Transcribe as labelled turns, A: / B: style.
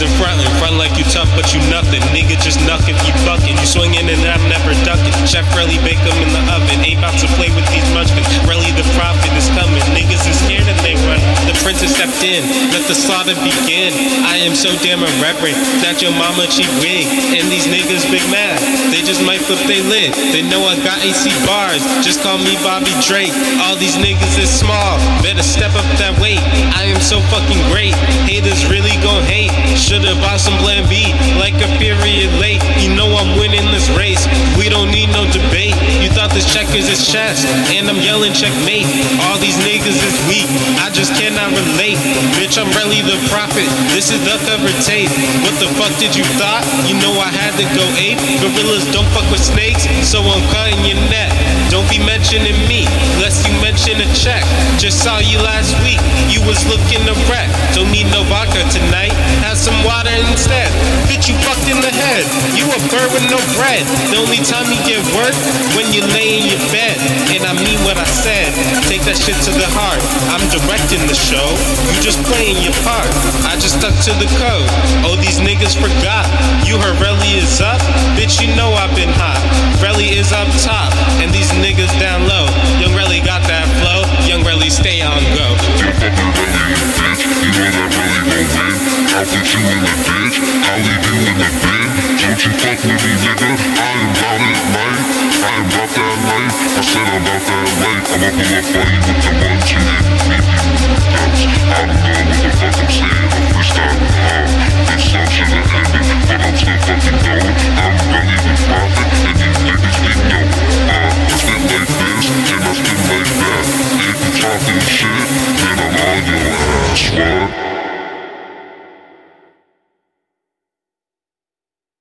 A: in front, in front like you tough, but you nothing. Nigga just knuckin', you buckin'. You swinging and I'm never ducking. Chef Relly bake 'em in the oven. Ain't about to play with these munchkins. Relly the prophet is coming. Niggas is scared and they run. The prince has stepped in. Let the slaughter begin. I am so damn irreverent that your mama cheap wig. And these niggas big mad. They just might flip they lid. They know I got AC bars. Just call me Bobby Drake. All these niggas is small. Better step up that weight. I am so fucking great. Should've bought some Plan B. Like a period late. You know I'm winning this race. We don't need no debate. You thought this checkers is chess. And I'm yelling checkmate. All these niggas is weak. I just cannot relate. Bitch, I'm really the prophet. This is the cover tape. What the fuck did you thought? You know I had to go ape. Gorillas don't fuck with snakes. So I'm cutting your neck. Don't be mentioning me, lest you mention a check. Just saw you last week, you was looking a wreck. Don't need no vodka tonight, some water instead. Bitch, you fucked in the head, you a bird with no bread. The only time you get work, when you lay in your bed. And I mean what I said, take that shit to the heart. I'm directing the show, you just playing your part. I just stuck to the code, oh these niggas forgot. You heard is up, you
B: in the bin. Don't you fuck with me, nigga. I am about it, man. I am about that life. I said I'm about that life. I'ma pull up on you with the one, two, and leave you with the dubs. I don't know what the fuck I'm saying. I'm freestyling hard. This song should've ended, but I'm still fucking going. I'm really the prophet, and these niggas they know. I spit like this, and I spit like that. If you talking shit, then I'm on your ass, what?